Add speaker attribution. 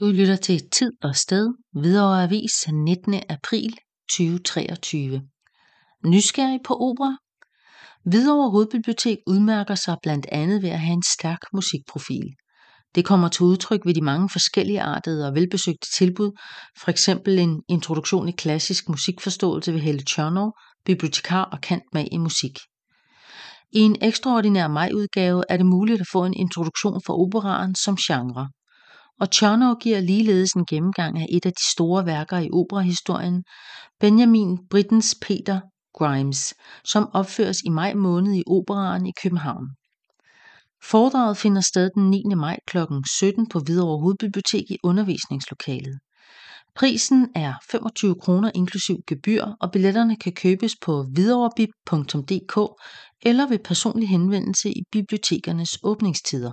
Speaker 1: Du lytter til Tid og Sted, Hvidovre Avis 19. april 2023. Nysgerrig på opera? Hvidovre Hovedbibliotek udmærker sig blandt andet ved at have en stærk musikprofil. Det kommer til udtryk ved de mange forskellige artede og velbesøgte tilbud, for eksempel en introduktion i klassisk musikforståelse ved Helle Tjørnov, bibliotekar og kant med i musik. I en ekstraordinær majudgave er det muligt at få en introduktion for operaen som genre og Tjørnov giver ligeledes en gennemgang af et af de store værker i operahistorien, Benjamin Brittens Peter Grimes, som opføres i maj måned i Operaen i København. Foredraget finder sted den 9. maj kl. 17 på Hvidovre Hovedbibliotek i undervisningslokalet. Prisen er 25 kroner inklusiv gebyr, og billetterne kan købes på hvidoverebib.dk eller ved personlig henvendelse i bibliotekernes åbningstider.